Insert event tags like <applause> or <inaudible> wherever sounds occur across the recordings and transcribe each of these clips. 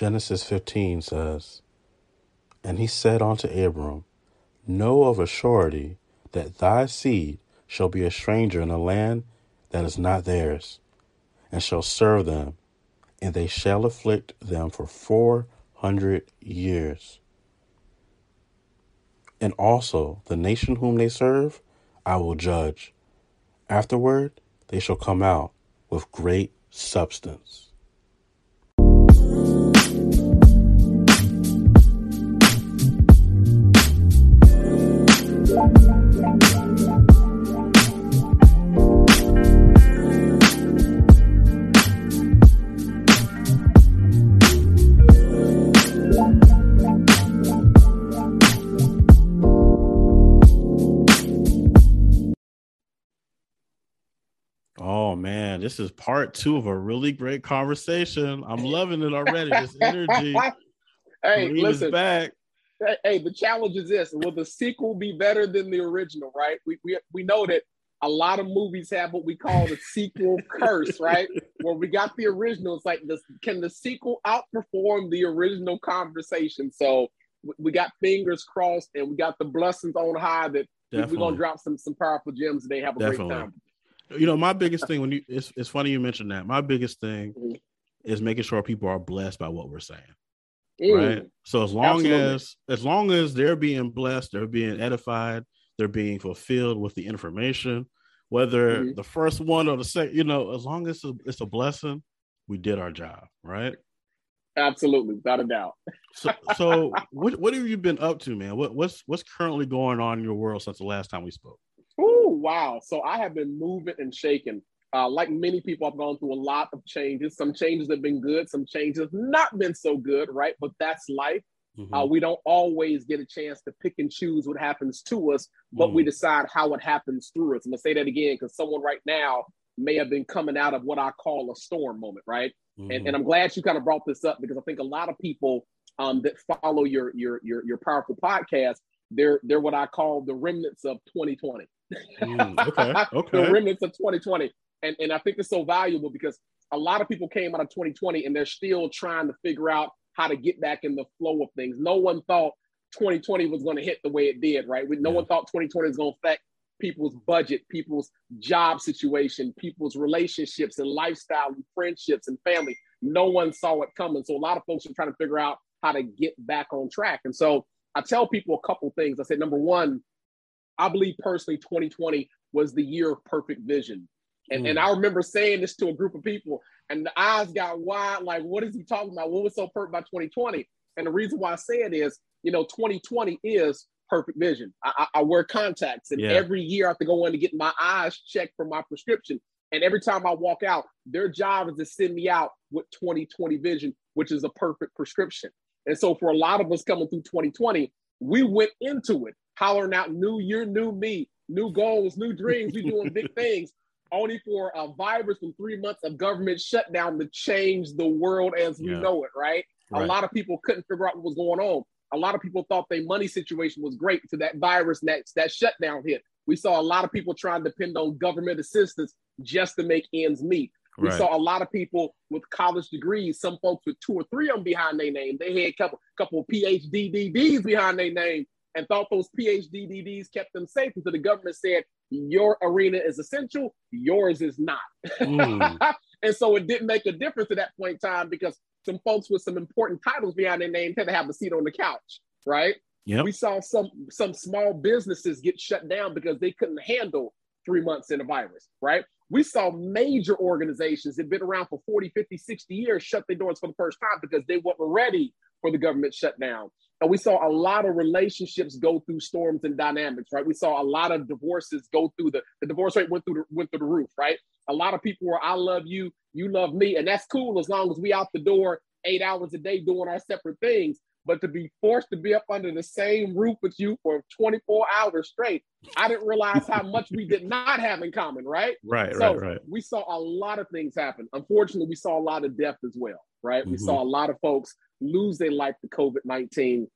Genesis 15 says, And he said unto Abram, Know of a surety that thy seed shall be a stranger in a land that is not theirs, and shall serve them, and they shall afflict them for four hundred years. And also the nation whom they serve I will judge. Afterward they shall come out with great substance. This is part two of a really great conversation. I'm loving it already. This <laughs> energy. hey, is listen. back. Hey, hey, the challenge is this: Will the sequel be better than the original? Right? We we we know that a lot of movies have what we call the sequel <laughs> curse, right? Where we got the original. It's like, this, can the sequel outperform the original conversation? So we- got fingers crossed, and we got the blessings on high that we're gonna drop some some powerful gems today. Have a Definitely. great time. You know, my biggest thing when you it's, it's funny you mentioned that. My biggest thing Mhm. is making sure people are blessed by what we're saying. Mm. Right. So as long Absolutely. as as long as they're being blessed, they're being edified, they're being fulfilled with the information, whether Mhm. the first one or the second, you know, as long as it's a, it's a blessing, we did our job, right? Absolutely, without a doubt. So so <laughs> what what have you been up to, man? What what's what's currently going on in your world since the last time we spoke? Wow! So I have been moving and shaking. Uh, like many people, I've gone through a lot of changes. Some changes have been good, some changes have not been so good, right? But that's life. Mhm. Uh, we don't always get a chance to pick and choose what happens to us, but we decide how it happens through us. I'm gonna say that again because someone right now may have been coming out of what I call a storm moment, right? Mhm. And, and I'm glad you kind of brought this up because I think a lot of people um, that follow your your your your powerful podcast, they're they're what I call the remnants of 2020 Mm, <laughs> okay, the remnants of 2020. And, and I think it's so valuable because a lot of people came out of 2020 and they're still trying to figure out how to get back in the flow of things. No one thought 2020 was going to hit the way it did, right? We- No Yeah. one thought 2020 was going to affect people's budget, people's job situation, people's relationships and lifestyle and friendships and family. No one saw it coming. So a lot of folks are trying to figure out how to get back on track. And so I tell people a couple things. I said, number one, I believe personally 2020 was the year of perfect vision. And, and mm. I remember saying this to a group of people, and the eyes got wide like, what is he talking about? What was so perfect about 2020? And the reason why I say it is, you know, 2020 is perfect vision. I, I, I wear contacts, and Yeah. every year I have to go in to get my eyes checked for my prescription. And every time I walk out, their job is to send me out with 2020 vision, which is a perfect prescription. And so for a lot of us coming through 2020, we went into it hollering out new year, new me, new goals, new dreams. We doing big <laughs> things, only for a virus and three months of government shutdown to change the world as we Yeah. know it, right? A lot of people couldn't figure out what was going on. A lot of people thought their money situation was great to that virus next that shutdown hit. We saw a lot of people trying to depend on government assistance just to make ends meet. We Right. saw a lot of people with college degrees, some folks with two or three of them behind their name. They had a couple, couple of PhD DDs behind their name and thought those PhD DDs kept them safe until the government said, your arena is essential, yours is not. Mm. <laughs> and so it didn't make a difference at that point in time because some folks with some important titles behind their name had to have a seat on the couch, right? Yep. We saw some some small businesses get shut down because they couldn't handle three months in a virus, right? We saw major organizations that had been around for 40, 50, 60 years shut their doors for the first time because they weren't ready for the government shutdown. And we saw a lot of relationships go through storms and dynamics, right? We saw a lot of divorces go through the, the divorce rate went through the, went through the roof, right? A lot of people were, I love you, you love me. And that's cool as long as we out the door eight hours a day doing our separate things. But to be forced to be up under the same roof with you for 24 hours straight, I didn't realize how much we did not have in common, right? <laughs> Right, So right, right. we saw a lot of things happen. Unfortunately, we saw a lot of death as well, right? We Mhm. saw a lot of folks lose their life to COVID 19.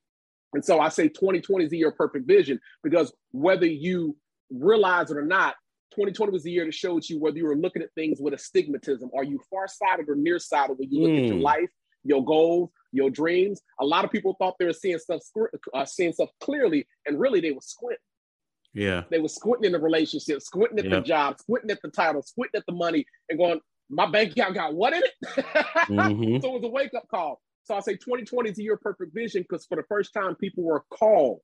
And so I say 2020 is the year of perfect vision because whether you realize it or not, 2020 was the year that showed you whether you were looking at things with astigmatism. Are you farsighted or nearsighted when you look at your Mm. life, your goals, your dreams. A lot of people thought they were seeing stuff, uh, seeing stuff clearly, and really they were squinting. Yeah. They were squinting in the relationship, squinting at yep. the job, squinting at the title, squinting at the money, and going, my bank account got what in it? mm-hmm. <laughs> So it was a wake up call. So I say 2020 is a year of perfect vision because for the first time, people were called,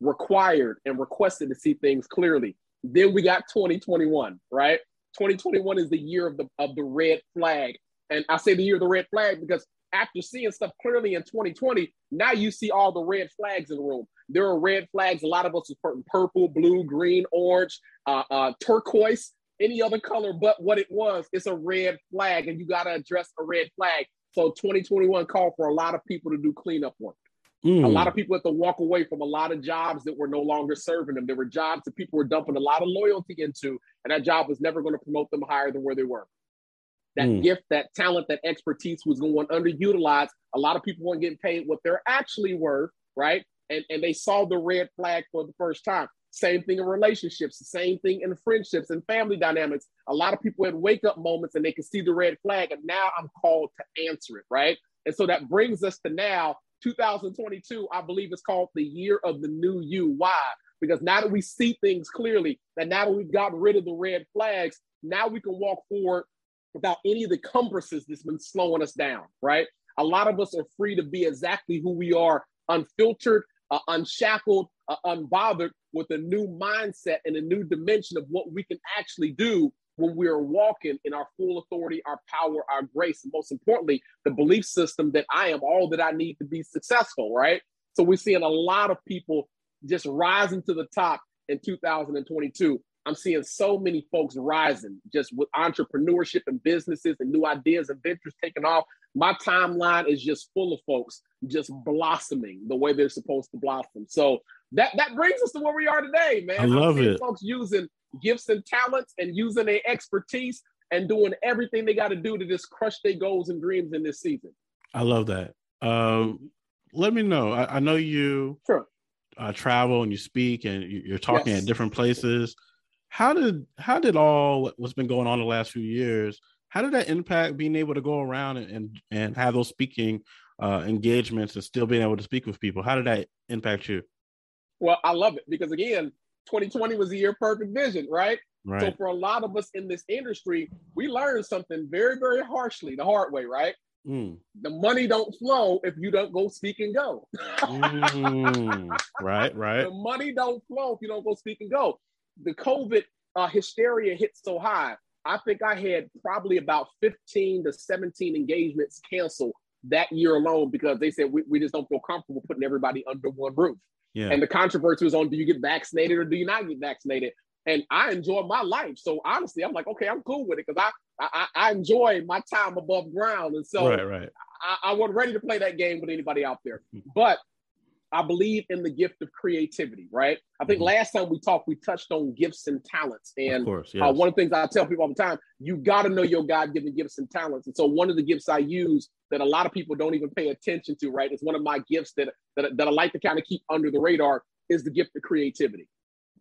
required, and requested to see things clearly. Then we got 2021, right? 2021 is the year of the of the red flag. And I say the year of the red flag because after seeing stuff clearly in 2020, now you see all the red flags in the room. There are red flags. A lot of us are purple, blue, green, orange, uh, uh, turquoise, any other color but what it was. It's a red flag, and you got to address a red flag. So 2021 called for a lot of people to do cleanup work. Mm. A lot of people had to walk away from a lot of jobs that were no longer serving them. There were jobs that people were dumping a lot of loyalty into, and that job was never going to promote them higher than where they were. That mm. gift, that talent, that expertise was going underutilized. A lot of people weren't getting paid what they're actually worth, right? And, and they saw the red flag for the first time. Same thing in relationships, the same thing in friendships and family dynamics. A lot of people had wake up moments and they could see the red flag, and now I'm called to answer it, right? And so that brings us to now 2022. I believe it's called the year of the new you. Why? Because now that we see things clearly, and now that we've gotten rid of the red flags, now we can walk forward without any of the cumbrances that's been slowing us down, right? A lot of us are free to be exactly who we are, unfiltered, uh, unshackled, uh, unbothered, with a new mindset and a new dimension of what we can actually do when we are walking in our full authority, our power, our grace, and most importantly, the belief system that I am all that I need to be successful, right? So we're seeing a lot of people just rising to the top in 2022. I'm seeing so many folks rising just with entrepreneurship and businesses and new ideas and ventures taking off. My timeline is just full of folks just blossoming the way they're supposed to blossom. So that that brings us to where we are today, man. I love it. Folks using gifts and talents and using their expertise and doing everything they got to do to just crush their goals and dreams in this season. I love that. Um, let me know. I, I know you sure. uh, travel and you speak and you're talking yes. at different places. How did how did all what's been going on the last few years? How did that impact being able to go around and and, and have those speaking uh, engagements and still being able to speak with people? How did that impact you? Well, I love it because again, 2020 was the year perfect vision, right? Right. So for a lot of us in this industry, we learned something very, very harshly, the hard way, right? Mm. The money don't flow if you don't go speak and go. mm. <laughs> Right, right. The money don't flow if you don't go speak and go. The COVID uh, hysteria hit so high. I think I had probably about 15 to 17 engagements canceled that year alone because they said we, we just don't feel comfortable putting everybody under one roof. Yeah. And the controversy was on do you get vaccinated or do you not get vaccinated? And I enjoy my life. So honestly, I'm like, okay, I'm cool with it because I, I I enjoy my time above ground. And so right, right. I, I wasn't ready to play that game with anybody out there. But I believe in the gift of creativity, right? I think mm-hmm. last time we talked, we touched on gifts and talents. And course, uh, yes. uh, one of the things I tell people all the time, you got to know your God given gifts and talents. And so, one of the gifts I use that a lot of people don't even pay attention to, right? It's one of my gifts that, that, that I like to kind of keep under the radar is the gift of creativity.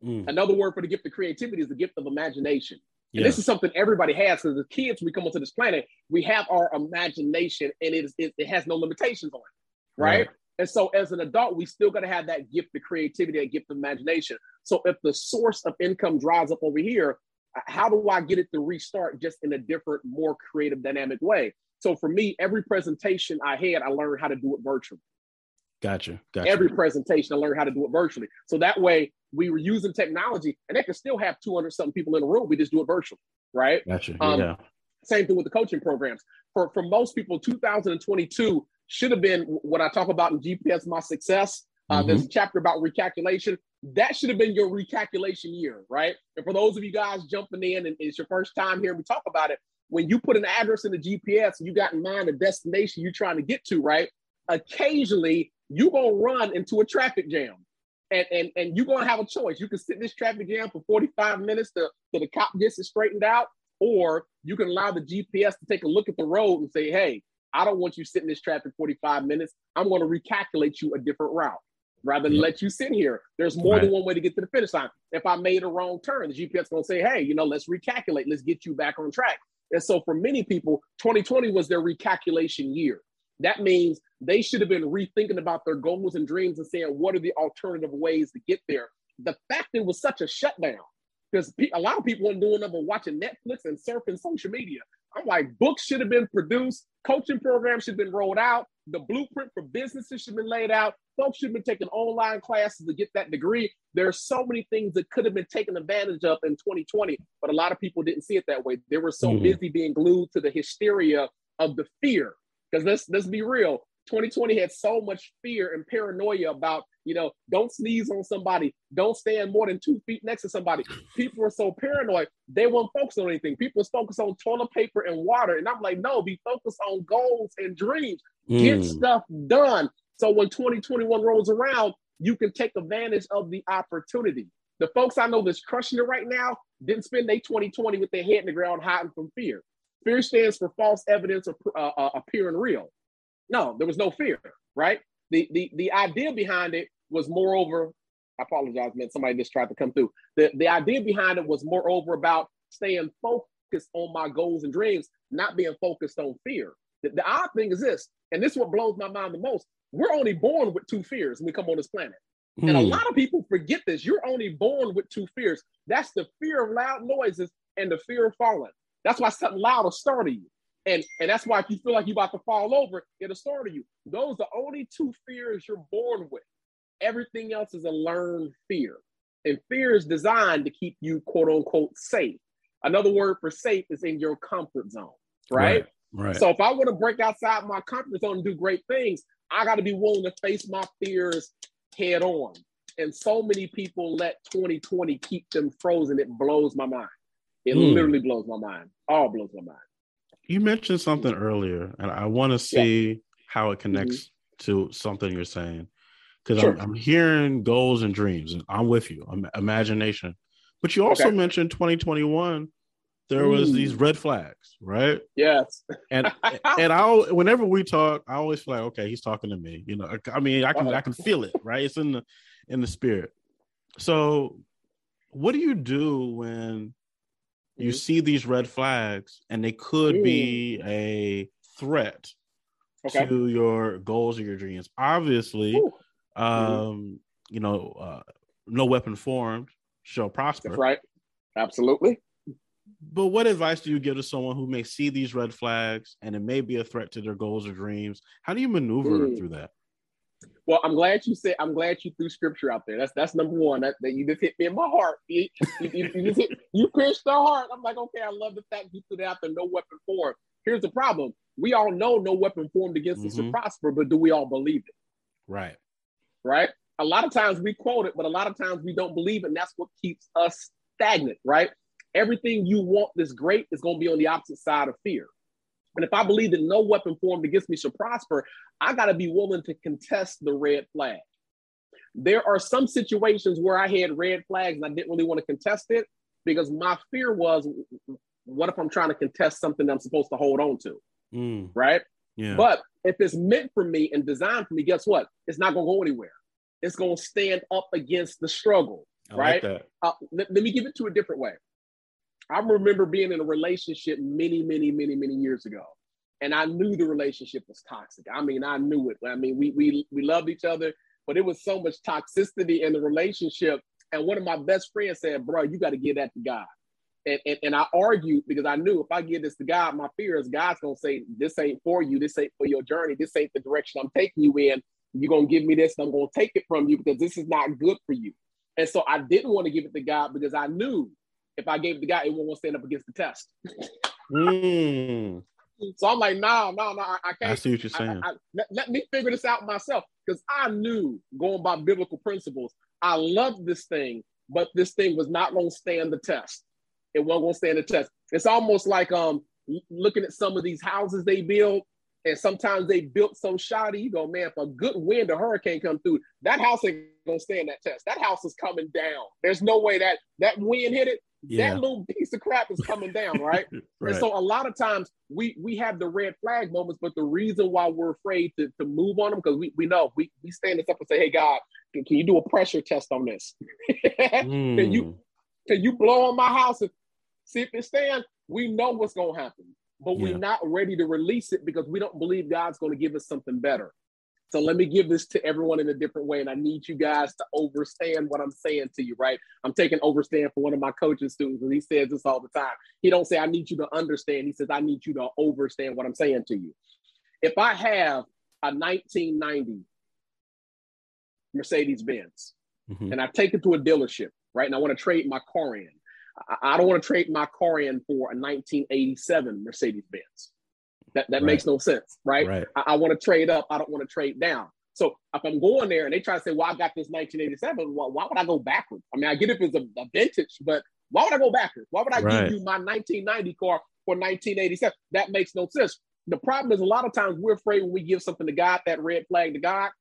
Mm. Another word for the gift of creativity is the gift of imagination. And yeah. this is something everybody has because as kids, we come onto this planet, we have our imagination and it, is, it, it has no limitations on it, right? right. And so, as an adult, we still got to have that gift of creativity, that gift of imagination. So, if the source of income dries up over here, how do I get it to restart just in a different, more creative, dynamic way? So, for me, every presentation I had, I learned how to do it virtually. Gotcha. Gotcha. Every presentation, I learned how to do it virtually. So that way, we were using technology, and they could still have 200 something people in a room. We just do it virtually, right? Gotcha. Um, yeah. Same thing with the coaching programs. For for most people, 2022 should have been what I talk about in GPS My Success. Uh, mm-hmm. There's a chapter about recalculation. That should have been your recalculation year, right? And for those of you guys jumping in and it's your first time here, we talk about it. When you put an address in the GPS and you got in mind a destination you're trying to get to, right? Occasionally, you're gonna run into a traffic jam. And, and, and you're gonna have a choice. You can sit in this traffic jam for 45 minutes to, to the cop gets it straightened out, or you can allow the GPS to take a look at the road and say, hey, I don't want you sitting in this traffic 45 minutes. I'm going to recalculate you a different route rather than let you sit here. There's more right. than one way to get to the finish line. If I made a wrong turn, the GPS is going to say, hey, you know, let's recalculate. Let's get you back on track. And so for many people, 2020 was their recalculation year. That means they should have been rethinking about their goals and dreams and saying, what are the alternative ways to get there? The fact it was such a shutdown, because a lot of people weren't doing nothing but watching Netflix and surfing social media. I'm like, books should have been produced, coaching programs should have been rolled out, the blueprint for businesses should have been laid out. Folks should have been taking online classes to get that degree. There are so many things that could have been taken advantage of in 2020, but a lot of people didn't see it that way. They were so mm-hmm. busy being glued to the hysteria of the fear. Because let's let's be real, 2020 had so much fear and paranoia about, you know, don't sneeze on somebody, don't stand more than two feet next to somebody. People were so paranoid, they weren't focused on anything. People was focused on toilet paper and water. And I'm like, no, be focused on goals and dreams. Mm. Get stuff done. So when 2021 rolls around, you can take advantage of the opportunity. The folks I know that's crushing it right now didn't spend their 2020 with their head in the ground hiding from fear. Fear stands for false evidence of uh, uh, appearing real. No, there was no fear, right? The the the idea behind it was moreover, I apologize, man. Somebody just tried to come through. The the idea behind it was moreover about staying focused on my goals and dreams, not being focused on fear. The, the odd thing is this, and this is what blows my mind the most. We're only born with two fears when we come on this planet. And a hmm. lot of people forget this. You're only born with two fears. That's the fear of loud noises and the fear of falling. That's why something loud will startle you. And, and that's why if you feel like you're about to fall over, it'll startle you. Those are the only two fears you're born with. Everything else is a learned fear. And fear is designed to keep you quote unquote safe. Another word for safe is in your comfort zone, right? Right. right. So if I want to break outside my comfort zone and do great things, I got to be willing to face my fears head on. And so many people let 2020 keep them frozen. It blows my mind. It mm. literally blows my mind. All blows my mind you mentioned something earlier, and I want to see yeah. how it connects mm-hmm. to something you're saying. Because sure. I'm, I'm, hearing goals and dreams, and I'm with you, imagination. But you also okay. mentioned 2021. There was these red flags, right? Yes. and <laughs> and I, whenever we talk, I always feel like, okay, he's talking to me. You know, I mean, I can uh-huh. I can feel it, right? It's in the in the spirit. So, what do you do when you mm-hmm. see these red flags and they could mm. be a threat okay. to your goals or your dreams obviously mm-hmm. um you know uh, no weapon formed shall prosper That's right absolutely but what advice do you give to someone who may see these red flags and it may be a threat to their goals or dreams how do you maneuver mm. through that well, I'm glad you said. I'm glad you threw scripture out there. That's that's number one. That, that you just hit me in my heart. You, you, you, you just hit, you pierced the heart. I'm like, okay, I love the fact you put out there. No weapon formed. Here's the problem. We all know no weapon formed against mm-hmm. us to prosper, but do we all believe it? Right. Right. A lot of times we quote it, but a lot of times we don't believe it, and that's what keeps us stagnant. Right. Everything you want that's great is going to be on the opposite side of fear. And if I believe that no weapon formed against me shall prosper, I got to be willing to contest the red flag. There are some situations where I had red flags and I didn't really want to contest it because my fear was what if I'm trying to contest something I'm supposed to hold on to? Mm. Right? Yeah. But if it's meant for me and designed for me, guess what? It's not going to go anywhere. It's going to stand up against the struggle. I right? Like uh, let, let me give it to a different way. I remember being in a relationship many, many, many, many years ago. And I knew the relationship was toxic. I mean, I knew it. I mean, we we we loved each other, but it was so much toxicity in the relationship. And one of my best friends said, Bro, you got to give that to God. And, and, and I argued because I knew if I give this to God, my fear is God's gonna say, This ain't for you, this ain't for your journey, this ain't the direction I'm taking you in. You're gonna give me this, and I'm gonna take it from you because this is not good for you. And so I didn't want to give it to God because I knew if I gave the guy, it won't stand up against the test. mm. So I'm like, no, no, no, I, can't. I see what you're saying. I, I, let, let, me figure this out myself because I knew going by biblical principles, I loved this thing, but this thing was not going to stand the test. It wasn't going to stand the test. It's almost like um looking at some of these houses they build, and sometimes they built so shoddy. You go, man, if a good wind or hurricane come through, that house ain't gonna stand that test. That house is coming down. There's no way that that wind hit it yeah. that little piece of crap is coming down, right? <laughs> right? And so a lot of times we we have the red flag moments, but the reason why we're afraid to, to move on them because we, we know we, we stand this up and say, hey God, can, can you do a pressure test on this? mm. <laughs> Can you can you blow on my house and see if it stands? We know what's gonna happen, but yeah. we're not ready to release it because we don't believe God's gonna give us something better. So let me give this to everyone in a different way. And I need you guys to understand what I'm saying to you, right? I'm taking overstand for one of my coaching students, and he says this all the time. He don't say, I need you to understand. He says, I need you to understand what I'm saying to you. If I have a 1990 Mercedes Benz mm-hmm. and I take it to a dealership, right? And I want to trade my car in. I, I don't want to trade my car in for a 1987 Mercedes Benz. That that right. makes no sense, right? right. I, I want to trade up. I don't want to trade down. So if I'm going there and they try to say, "Well, I got this 1987," well, why would I go backwards? I mean, I get if it's a, a vintage, but why would I go backwards? Why would I right. give you my 1990 car for 1987? That makes no sense. The problem is a lot of times we're afraid when we give something to God, that red flag to God,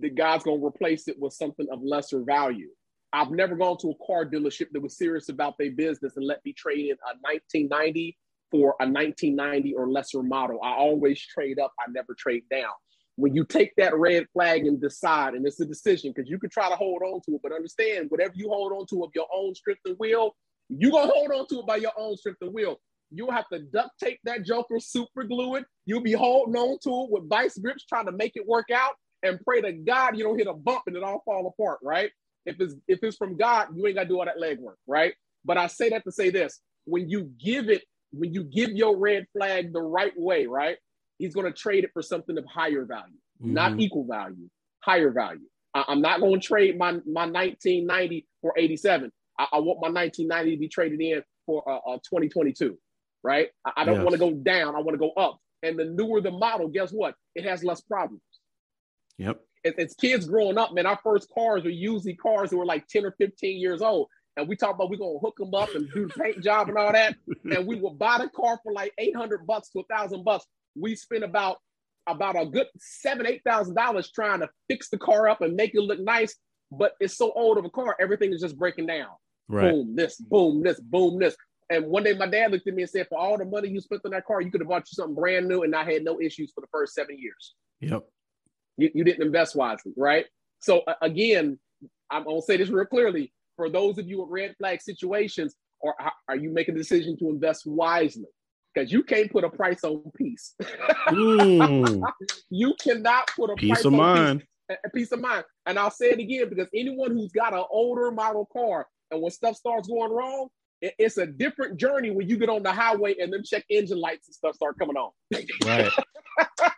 the God's going to replace it with something of lesser value. I've never gone to a car dealership that was serious about their business and let me trade in a 1990 for a 1990 or lesser model. I always trade up, I never trade down. When you take that red flag and decide, and it's a decision because you can try to hold on to it, but understand whatever you hold on to of your own strength and will, you're going to hold on to it by your own strength and will. You'll have to duct tape that joker, super glue it. You'll be holding on to it with vice grips, trying to make it work out, and pray to God you don't hit a bump and it all fall apart, right? If it's if it's from God, you ain't got to do all that legwork, right? But I say that to say this: when you give it when you give your red flag the right way, right? He's going to trade it for something of higher value, mm-hmm. not equal value, higher value. I, am not going to trade my, my 1990 for 87. I, I, want my 1990 to be traded in for uh, uh 2022, right? I, I don't yes. want to go down. I want to go up. And the newer the model, guess what? It has less problems. Yep. As, as kids growing up, man, our first cars were usually cars that were like 10 or 15 years old and we talk about we're gonna hook them up and do the paint job and all that. And we will buy the car for like 800 bucks to a thousand bucks. We spent about about a good seven, eight thousand dollars trying to fix the car up and make it look nice. But it's so old of a car, everything is just breaking down. Right. Boom, this, boom, this, boom, this. And one day my dad looked at me and said, For all the money you spent on that car, you could have bought you something brand new and I had no issues for the first seven years. Yep. You, you didn't invest wisely, right? So uh, again, I'm gonna say this real clearly for those of you with red flag situations, or are you making a decision to invest wisely? Because you can't put a price on peace. mm. <laughs> You cannot put a price on peace of mind. Peace, a peace of mind. And I'll say it again because anyone who's got an older model car and when stuff starts going wrong, it's a different journey when you get on the highway and then check engine lights and stuff start coming on. Right. <laughs>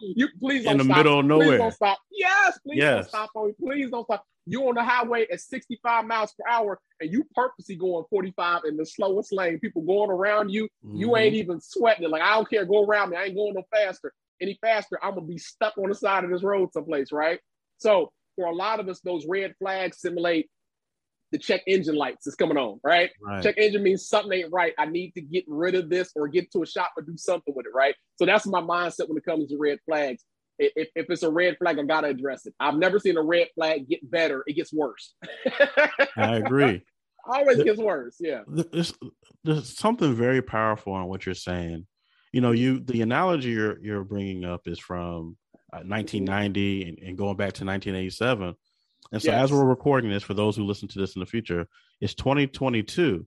you please in the middle of nowhere. Please don't stop. Yes, please yes. don't stop on me. Please don't stop. You on the highway at 65 miles per hour and you purposely going 45 in the slowest lane. People going around you. Mm-hmm. You ain't even sweating it. Like, I don't care. Go around me. I ain't going no faster. Any faster, I'm gonna be stuck on the side of this road someplace, right? So for a lot of us, those red flags simulate the check engine lights is coming on, right? right? Check engine means something ain't right. I need to get rid of this or get to a shop or do something with it, right? So that's my mindset when it comes to red flags. If, if it's a red flag, I gotta address it. I've never seen a red flag get better; it gets worse. I agree. <laughs> Always gets worse. Yeah. There's, there's something very powerful in what you're saying. You know, you the analogy you're you're bringing up is from uh, 1990 and, and going back to 1987 and so, yes. as we're recording this, for those who listen to this in the future, it's 2022.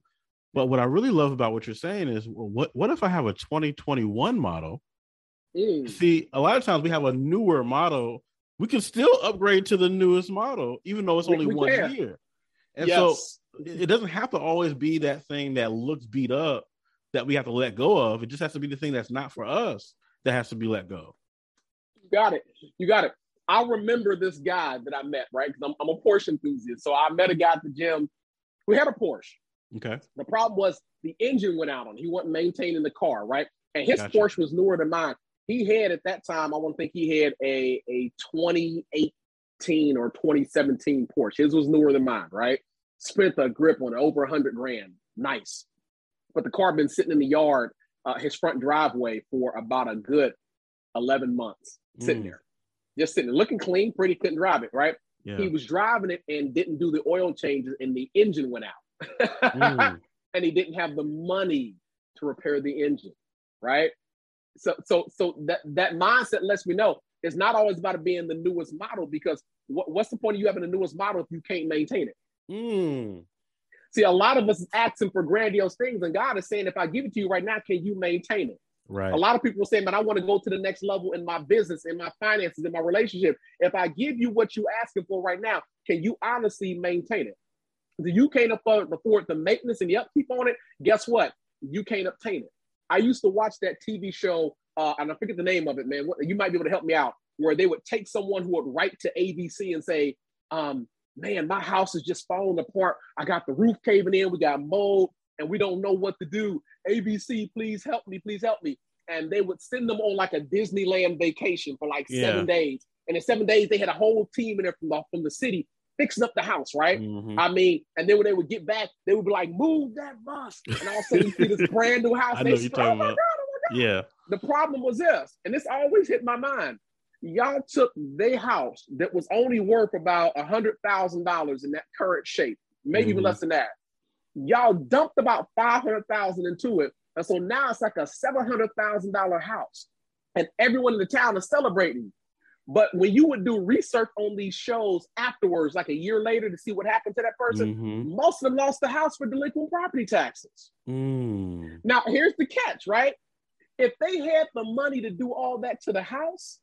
But what I really love about what you're saying is, well, what what if I have a 2021 model? See, a lot of times we have a newer model. We can still upgrade to the newest model, even though it's only we one can. year. And yes. so it doesn't have to always be that thing that looks beat up that we have to let go of. It just has to be the thing that's not for us that has to be let go. You got it. You got it. I remember this guy that I met, right? Because I'm, I'm, a Porsche enthusiast. So I met a guy at the gym who had a Porsche. Okay. The problem was the engine went out on. Him. He wasn't maintaining the car, right? And his gotcha. Porsche was newer than mine. He had at that time, I want to think he had a a 2018 or 2017 Porsche. His was newer than mine, right? Spent a grip on it, over 100 grand. Nice. But the car been sitting in the yard, uh, his front driveway for about a good 11 months, sitting mm. there just sitting looking clean, pretty, couldn't drive it, right? Yeah. He was driving it and didn't do the oil changes, and the engine went out. mm. <laughs> And he didn't have the money to repair the engine, right? So, so, so that that mindset lets me know it's not always about being the newest model because what, what's the point of you having the newest model if you can't maintain it? Mm. See, a lot of us is asking for grandiose things, and God is saying, if I give it to you right now, can you maintain it? Right. A lot of people are saying, man, I want to go to the next level in my business, in my finances, in my relationship. If I give you what you're asking for right now, can you honestly maintain it? If you can't afford, afford the maintenance and the upkeep on it, guess what? You can't obtain it. I used to watch that TV show, uh, and I forget the name of it, man. You might be able to help me out, where they would take someone who would write to ABC and say, um, man, my house is just falling apart. I got the roof caving in, we got mold, and we don't know what to do. ABC, please help me, please help me. And they would send them on like a Disneyland vacation for like Yeah. seven days. And in seven days, they had a whole team in there from the, from the city fixing up the house, right? Mhm. I mean, and then when they would get back, they would be like, move that bus. And all of a sudden you see this <laughs> brand new house. I know you're oh talking my about. God, oh my God. Yeah. The problem was this, and this always hit my mind. Y'all took their house that was only worth about a hundred thousand dollars in that current shape, maybe even Mhm. less than that. Y'all dumped about five hundred thousand into it, and so now it's like a seven hundred thousand dollar house, and everyone in the town is celebrating. But when you would do research on these shows afterwards, like a year later, to see what happened to that person, Mhm. most of them lost the house for delinquent property taxes. Mm. Now, here's the catch, right? If they had the money to do all that to the house,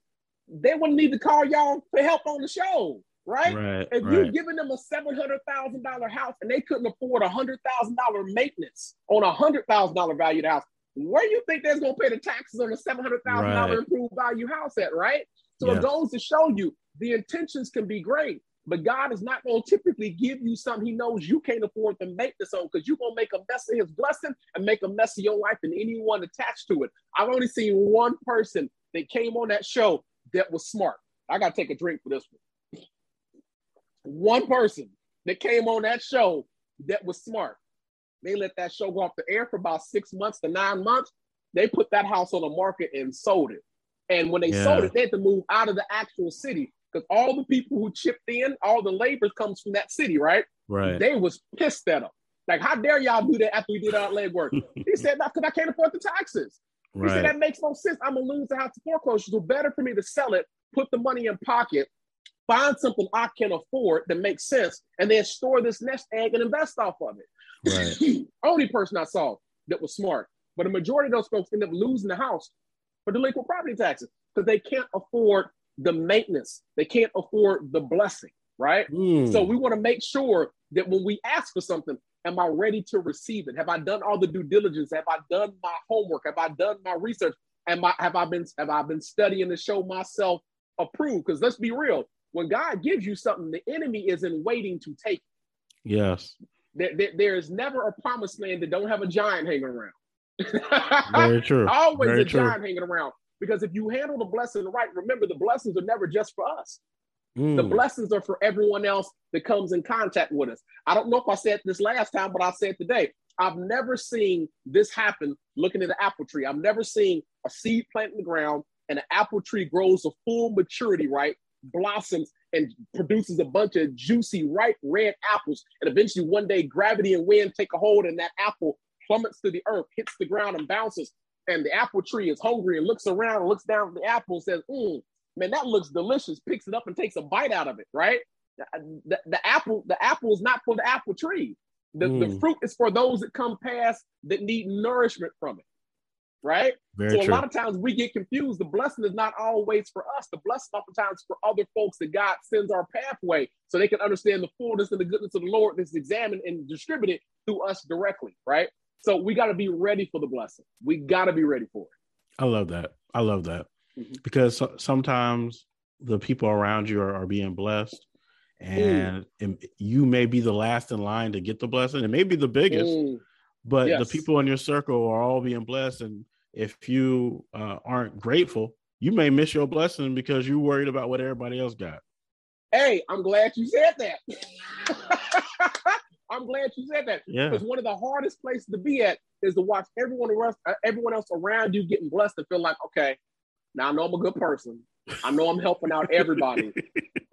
they wouldn't need to call y'all for help on the show, right? Right. If you're giving them a seven hundred thousand dollar house and they couldn't afford a hundred thousand dollar maintenance on a hundred thousand dollar value house, where do you think they're gonna pay the taxes on a seven hundred thousand dollar Right. improved value house at, right? So Yes. it goes to show you the intentions can be great, but God is not going to typically give you something He knows you can't afford to make this on because you're going to make a mess of His blessing and make a mess of your life and anyone attached to it. I've only seen one person that came on that show that was smart. I got to take a drink for this one. One person that came on that show that was smart. They let that show go off the air for about six months to nine months. They put that house on the market and sold it. And when they Yeah. sold it, they had to move out of the actual city because all the people who chipped in, all the labor comes from that city, right? Right. They was pissed at him. Like, how dare y'all do that after we did our legwork? <laughs> he said, because I can't afford the taxes. He said, that makes no sense. I'm going to lose the house to foreclosure. So better for me to sell it, put the money in pocket, find something I can afford that makes sense, and then store this nest egg and invest off of it. Right. <clears throat> Only person I saw that was smart. But the majority of those folks end up losing the house for delinquent property taxes because they can't afford the maintenance. They can't afford the blessing, right? Mm. So we want to make sure that when we ask for something, am I ready to receive it? Have I done all the due diligence? Have I done my homework? Have I done my research? Am I have I been have I been studying to show myself approved? Because let's be real, when God gives you something, the enemy is in waiting to take. it. yes. There, there- there is never a promised land that don't have a giant hanging around. Very <laughs> true. Always Very a true. giant hanging around. Because if you handle the blessing right, remember the blessings are never just for us. The Mm. blessings are for everyone else that comes in contact with us. I don't know if I said this last time, but I said today. I've never seen this happen looking at an apple tree. I've never seen a seed plant in the ground and an apple tree grows to full maturity, right? Blossoms and produces a bunch of juicy, ripe red apples. And eventually, one day, gravity and wind take a hold, and that apple plummets to the earth, hits the ground, and bounces. And the apple tree is hungry and looks around and looks down at the apple and says, mm, man, that looks delicious. Picks it up and takes a bite out of it, right? The, the, the apple, the apple is not for the apple tree. The, the Mm. fruit is for those that come past that need nourishment from it, right? Very so a lot of times we get confused. The blessing is not always for us. The blessing oftentimes for other folks that God sends our pathway so they can understand the fullness and the goodness of the Lord that's examined and distributed through us directly, right? So we got to be ready for the blessing. We got to be ready for it. I love that. I love that Mhm. because so- sometimes the people around you are, are being blessed, and, and you may be the last in line to get the blessing. It may be the biggest, Mm, but Yes. the people in your circle are all being blessed. And if you uh, aren't grateful, you may miss your blessing because you're worried about what everybody else got. Hey, I'm glad you said that. <laughs> I'm glad you said that. Yeah. Because one of the hardest places to be at is to watch everyone else, uh, everyone else around you getting blessed and feel like, okay, now I know I'm a good person. I know I'm helping out everybody.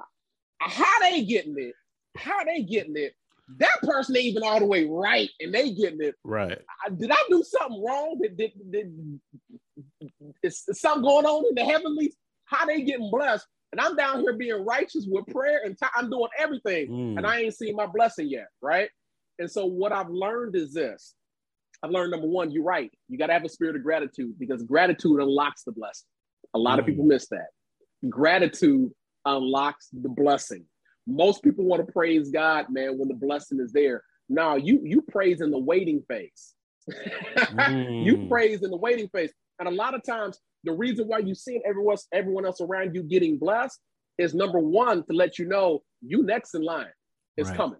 <laughs> How they getting it? How they getting it? That person ain't even all the way right, and they getting it. Right. I- Did I do something wrong? Did, did, did, is, is something going on in the heavenlies? How they getting blessed? And I'm down here being righteous with prayer and I'm doing everything Mm. and I ain't seen my blessing yet, right? And so what I've learned is this. I've learned number one, you're right. You got to have a spirit of gratitude because gratitude unlocks the blessing. A lot mm. of people miss that. Gratitude unlocks the blessing. Most people want to praise God, man, when the blessing is there. Now you you praise in the waiting phase. <laughs> mm. You praise in the waiting phase. And a lot of times, the reason why you see everyone everyone else around you getting blessed is number one to let you know you next in line is right. coming.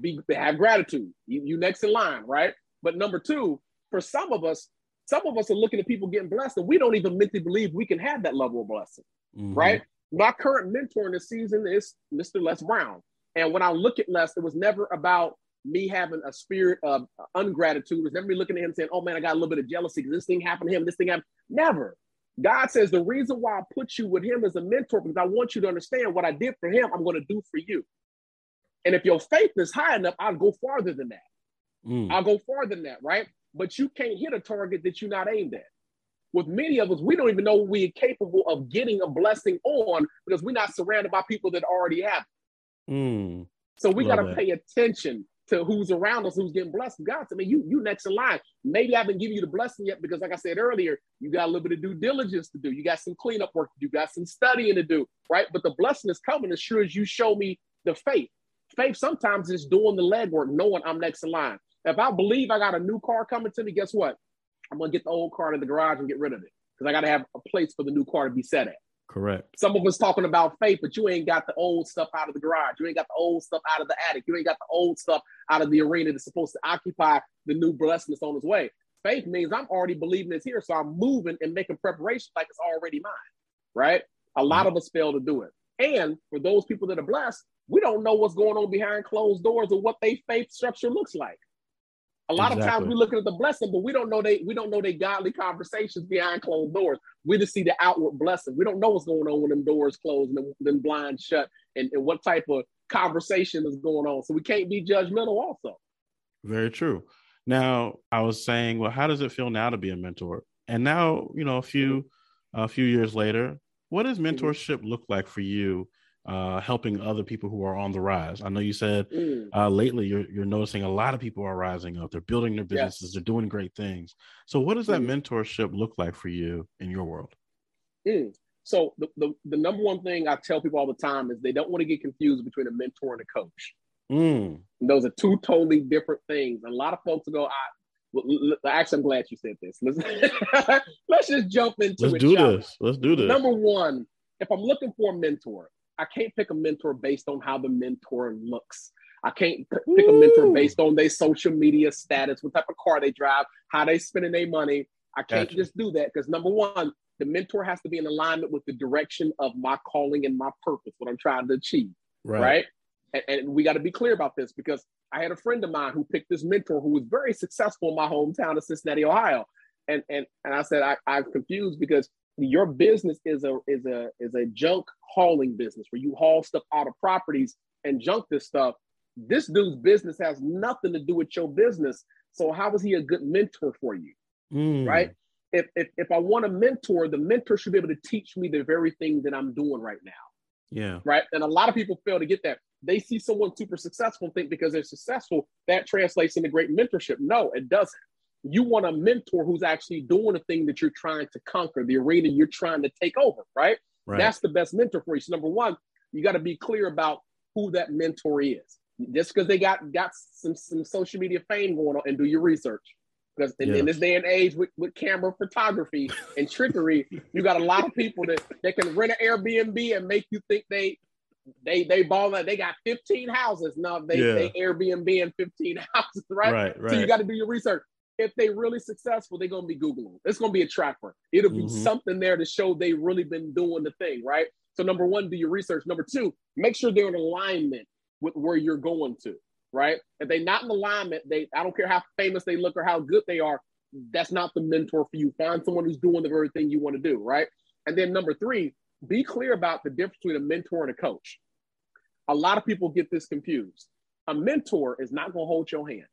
Be have gratitude. You, you next in line, right? But number two, for some of us, some of us are looking at people getting blessed, and we don't even mentally believe we can have that level of blessing, mm-hmm. right? My current mentor in the season is Mr. Les Brown. And when I look at Les, it was never about me having a spirit of ungratitude. It was never me looking at him saying, oh man, I got a little bit of jealousy because this thing happened to him, this thing happened. Never. God says the reason why I put you with him as a mentor because I want you to understand what I did for him, I'm going to do for you. And if your faith is high enough, I'll go farther than that. Mm. I'll go farther than that, right? But you can't hit a target that you're not aimed at. With many of us, we don't even know we're capable of getting a blessing on because we're not surrounded by people that already have it. Mm. So we got to pay attention to who's around us, who's getting blessed. God, I mean, you you next in line. Maybe I haven't given you the blessing yet because, like I said earlier, you got a little bit of due diligence to do. You got some cleanup work to do. You got some studying to do, right? But the blessing is coming as sure as you show me the faith. Faith sometimes is doing the legwork, knowing I'm next in line. If I believe I got a new car coming to me, guess what? I'm gonna get the old car in the garage and get rid of it because I got to have a place for the new car to be set at. Correct. Some of us talking about faith, but you ain't got the old stuff out of the garage. You ain't got the old stuff out of the attic. You ain't got the old stuff out of the arena that's supposed to occupy the new blessing that's on its way. Faith means I'm already believing it's here, so I'm moving and making preparation like it's already mine. Right? A lot mm-hmm. of us fail to do it. And for those people that are blessed, we don't know what's going on behind closed doors or what their faith structure looks like. A lot exactly. of times we're looking at the blessing, but we don't know they we don't know they godly conversations behind closed doors. We just see the outward blessing. We don't know what's going on when them doors closed and them, them blinds shut and, and what type of conversation is going on. So we can't be judgmental also. Very true. Now I was saying, well, how does it feel now to be a mentor? And now, you know, a few a few years later, what does mm-hmm. mentorship look like for you uh, helping other people who are on the rise. I know you said mm. uh, lately you're, you're noticing a lot of people are rising up. They're building their businesses. Yes. They're doing great things. So, what does that mm. mentorship look like for you in your world? Mm. So, the, the, the, number one thing I tell people all the time is they don't want to get confused between a mentor and a coach. Mm. Those are two totally different things. a lot of folks go, I, well, actually, I'm glad you said this. Let's, <laughs> let's just jump into it. let's it. do this. Let's do this. Number one, if I'm looking for a mentor, I can't pick a mentor based on how the mentor looks. I can't p- pick a mentor based on their social media status, what type of car they drive, how they spending their money. I can't gotcha. just do that because number one, the mentor has to be in alignment with the direction of my calling and my purpose, what I'm trying to achieve. Right. right? And, and we got to be clear about this because I had a friend of mine who picked this mentor who was very successful in my hometown of Cincinnati, Ohio. And and and I said I, I'm confused because your business is a is a is a junk hauling business where you haul stuff out of properties and junk this stuff. This dude's business has nothing to do with your business. So how is he a good mentor for you? Mm. Right? If, if if I want a mentor, the mentor should be able to teach me the very thing that I'm doing right now. Yeah. Right. And a lot of people fail to get that. They see someone super successful and think because they're successful, that translates into great mentorship. No, it doesn't you want a mentor who's actually doing the thing that you're trying to conquer, the arena you're trying to take over, right? right. That's the best mentor for you. So number one, you got to be clear about who that mentor is. Just because they got got some some social media fame going on, and do your research. Because in, in, this day and age, with, with camera photography and trickery, you got a lot of people that, that can rent an Airbnb and make you think they they they ball they got 15 houses. No, they, yeah. they Airbnb in 15 <laughs> houses, right? Right, right. So you got to do your research if they really successful, they're gonna be Googling. It's gonna be a tracker. It'll be mm-hmm. something there to show they really been doing the thing, right? So number one, do your research. Number two, make sure they're in alignment with where you're going to, right? If they're not in alignment, they I don't care how famous they look or how good they are, that's not the mentor for you. Find someone who's doing the very thing you want to do, right? And then number three, be clear about the difference between a mentor and a coach. A lot of people get this confused. A mentor is not going to hold your hand.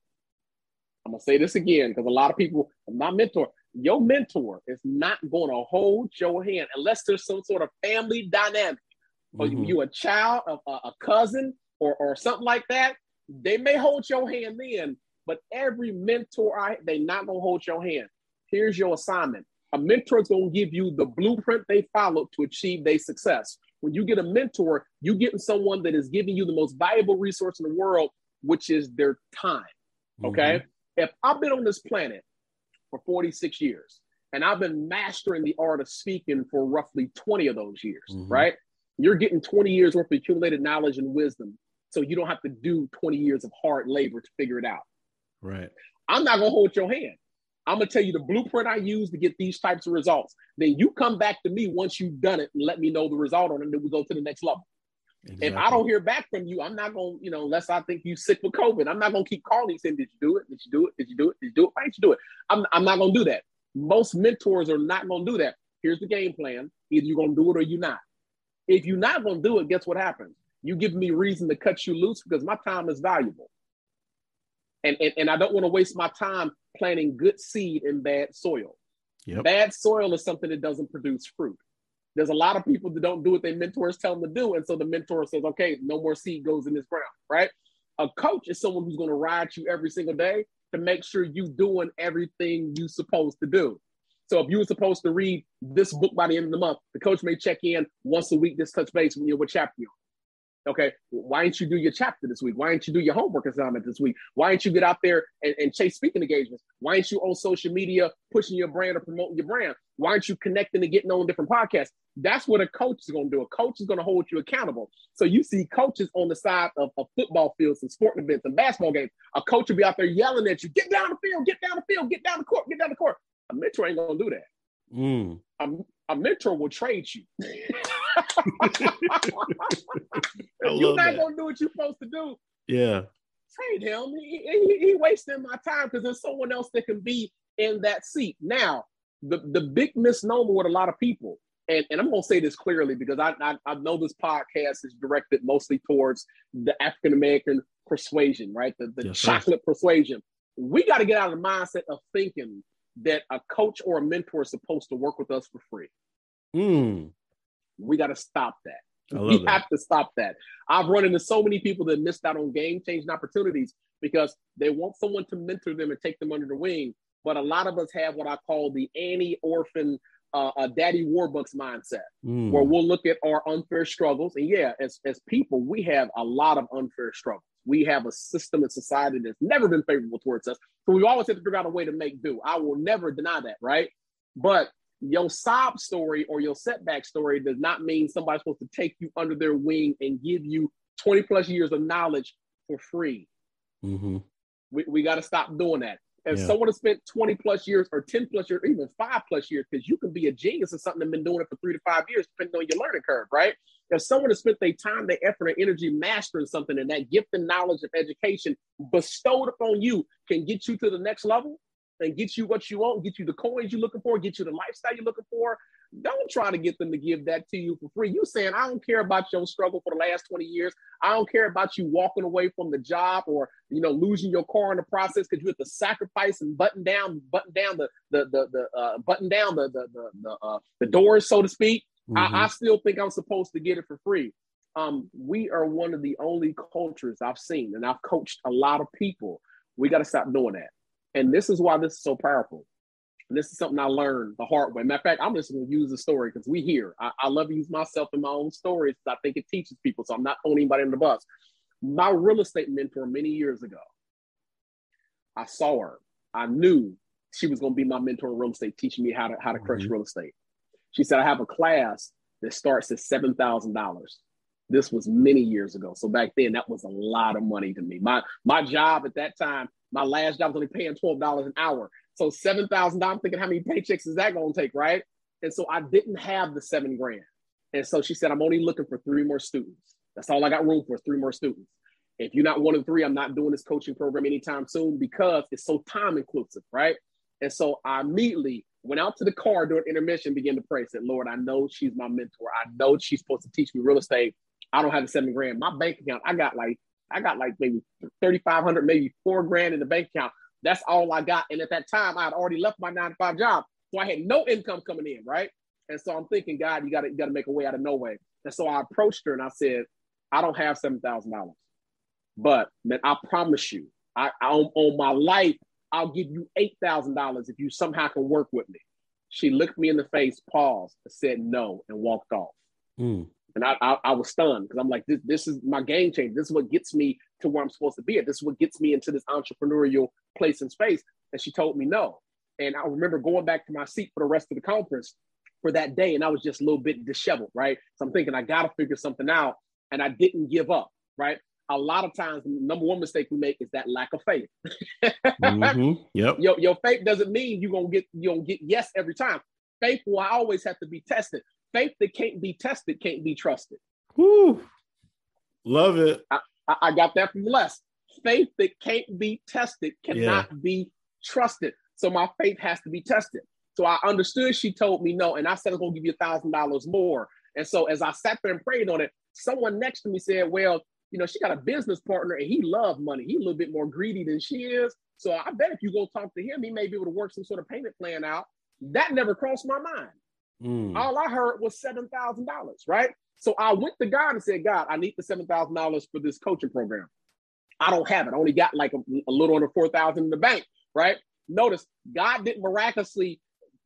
I'm gonna say this again because a lot of people, my mentor, your mentor is not going to hold your hand unless there's some sort of family dynamic. Or mm-hmm. you a child, a, a cousin, or or something like that. They may hold your hand then, But every mentor, I they not gonna hold your hand. Here's your assignment. A mentor is gonna give you the blueprint they followed to achieve their success. When you get a mentor, you getting someone that is giving you the most valuable resource in the world, which is their time. Okay. Mm-hmm. If I've been on this planet for 46 years and I've been mastering the art of speaking for roughly 20 of those years, mm-hmm. right? You're getting 20 years worth of accumulated knowledge and wisdom. So you don't have to do 20 years of hard labor to figure it out. Right. I'm not gonna hold your hand. I'm gonna tell you the blueprint I use to get these types of results. Then you come back to me once you've done it and let me know the result on it, and then we go to the next level. Exactly. If I don't hear back from you, I'm not gonna, you know, unless I think you sick with COVID, I'm not gonna keep calling saying, Did you do it? Did you do it? Did you do it? Did you do it? Why didn't you do it? I'm, I'm not gonna do that. Most mentors are not gonna do that. Here's the game plan. Either you're gonna do it or you're not. If you're not gonna do it, guess what happens? You give me reason to cut you loose because my time is valuable. And, and, and I don't want to waste my time planting good seed in bad soil. Yep. Bad soil is something that doesn't produce fruit. There's a lot of people that don't do what their mentors tell them to do. And so the mentor says, okay, no more seed goes in this ground, right? A coach is someone who's going to ride you every single day to make sure you are doing everything you're supposed to do. So if you were supposed to read this book by the end of the month, the coach may check in once a week, this touch base when you're with chapter you're Okay, why didn't you do your chapter this week? Why didn't you do your homework assignment this week? Why didn't you get out there and, and chase speaking engagements? Why aren't you on social media pushing your brand or promoting your brand? Why aren't you connecting and getting on different podcasts? That's what a coach is going to do. A coach is going to hold you accountable. So you see coaches on the side of, of football fields and sporting events and basketball games. A coach will be out there yelling at you, get down the field, get down the field, get down the court, get down the court. A mentor ain't going to do that. Mm. A, a mentor will trade you. <laughs> you're not gonna do what you're supposed to do, yeah, trade him. He, he, he wasting my time because there's someone else that can be in that seat. Now, the, the big misnomer with a lot of people, and, and I'm gonna say this clearly because I, I, I know this podcast is directed mostly towards the African American persuasion, right? The, the yes, chocolate persuasion. We got to get out of the mindset of thinking that a coach or a mentor is supposed to work with us for free. Mm. We got to stop that. We that. have to stop that. I've run into so many people that missed out on game changing opportunities because they want someone to mentor them and take them under the wing. But a lot of us have what I call the Annie orphan uh, a daddy warbucks mindset, mm. where we'll look at our unfair struggles. And yeah, as, as people, we have a lot of unfair struggles. We have a system in society that's never been favorable towards us. So we always have to figure out a way to make do. I will never deny that, right? But your sob story or your setback story does not mean somebody's supposed to take you under their wing and give you 20 plus years of knowledge for free. Mm-hmm. We, we got to stop doing that. If yeah. someone has spent 20 plus years or 10 plus years, or even five plus years, because you can be a genius of something and been doing it for three to five years, depending on your learning curve, right? If someone has spent their time, their effort, and energy mastering something, and that gift and knowledge of education bestowed upon you can get you to the next level, and get you what you want, get you the coins you're looking for, get you the lifestyle you're looking for. Don't try to get them to give that to you for free. You saying, I don't care about your struggle for the last 20 years. I don't care about you walking away from the job or you know losing your car in the process because you have to sacrifice and button down, button down the the the, the uh, button down the the the the, uh, the doors, so to speak. Mm-hmm. I, I still think I'm supposed to get it for free. Um, we are one of the only cultures I've seen, and I've coached a lot of people. We got to stop doing that. And this is why this is so powerful. And this is something I learned the hard way. Matter of fact, I'm just going to use the story because we here. I, I, love to use myself in my own stories I think it teaches people. So I'm not throwing anybody in the bus. My real estate mentor many years ago, I saw her. I knew she was going to be my mentor in real estate, teaching me how to how to crush mm-hmm. real estate. She said, I have a class that starts at seven thousand dollars. This was many years ago. So back then, that was a lot of money to me. My my job at that time my last job was only paying $12 an hour. So $7,000, I'm thinking, how many paychecks is that going to take, right? And so I didn't have the seven grand. And so she said, I'm only looking for three more students. That's all I got room for, three more students. If you're not one of three, I'm not doing this coaching program anytime soon because it's so time inclusive, right? And so I immediately went out to the car during intermission, began to pray, said, Lord, I know she's my mentor. I know she's supposed to teach me real estate. I don't have the seven grand. My bank account, I got like I got like maybe 3,500, maybe four grand in the bank account. That's all I got. And at that time, I had already left my nine to five job. So I had no income coming in, right? And so I'm thinking, God, you gotta, you gotta make a way out of no way. And so I approached her and I said, I don't have $7,000. But man, I promise you, I, I on my life, I'll give you eight thousand dollars if you somehow can work with me. She looked me in the face, paused, said no, and walked off. Mm. And I, I, I, was stunned because I'm like, this, this is my game changer. This is what gets me to where I'm supposed to be at. This is what gets me into this entrepreneurial place and space. And she told me no. And I remember going back to my seat for the rest of the conference for that day. And I was just a little bit disheveled, right? So I'm thinking I got to figure something out. And I didn't give up, right? A lot of times, the number one mistake we make is that lack of faith. mm-hmm. Yep. Your, your faith doesn't mean you're gonna get you gonna get yes every time. Faith will always have to be tested. Faith that can't be tested can't be trusted. Woo. Love it. I, I got that from Les. Faith that can't be tested cannot yeah. be trusted. So my faith has to be tested. So I understood she told me no, and I said I'm gonna give you a thousand dollars more. And so as I sat there and prayed on it, someone next to me said, Well, you know, she got a business partner and he loves money. He's a little bit more greedy than she is. So I bet if you go talk to him, he may be able to work some sort of payment plan out. That never crossed my mind. Mm. All I heard was $7,000, right? So I went to God and said, God, I need the $7,000 for this coaching program. I don't have it. I only got like a, a little under 4,000 in the bank, right? Notice God didn't miraculously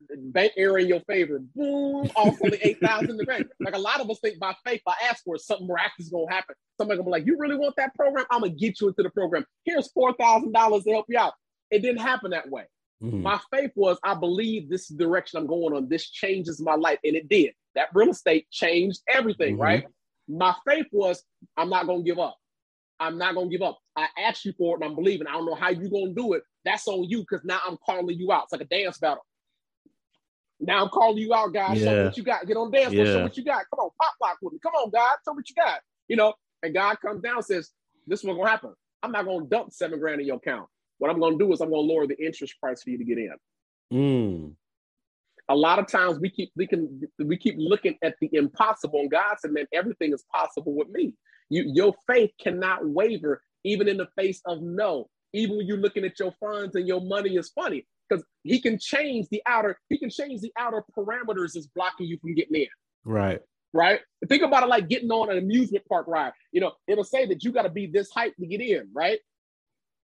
bank error in your favor. Boom, off only 8,000 in the bank. Like a lot of us think by faith, I ask for it, something miraculous is going to happen. Somebody gonna be like, you really want that program? I'm going to get you into the program. Here's $4,000 to help you out. It didn't happen that way. Mm-hmm. My faith was, I believe this direction I'm going on. This changes my life. And it did. That real estate changed everything, mm-hmm. right? My faith was, I'm not going to give up. I'm not going to give up. I asked you for it and I'm believing. I don't know how you're going to do it. That's on you because now I'm calling you out. It's like a dance battle. Now I'm calling you out, guys. Yeah. Show what you got. Get on dance floor. Yeah. Show what you got. Come on, pop lock with me. Come on, God. Show what you got. You know, and God comes down and says, This is what's gonna happen. I'm not gonna dump seven grand in your account. What I'm going to do is I'm going to lower the interest price for you to get in. Mm. A lot of times we keep we can we keep looking at the impossible, and God said, "Man, everything is possible with me." You, your faith cannot waver even in the face of no. Even when you're looking at your funds and your money is funny because He can change the outer He can change the outer parameters that's blocking you from getting in. Right right? Think about it like getting on an amusement park ride. You know, it'll say that you got to be this height to get in, right?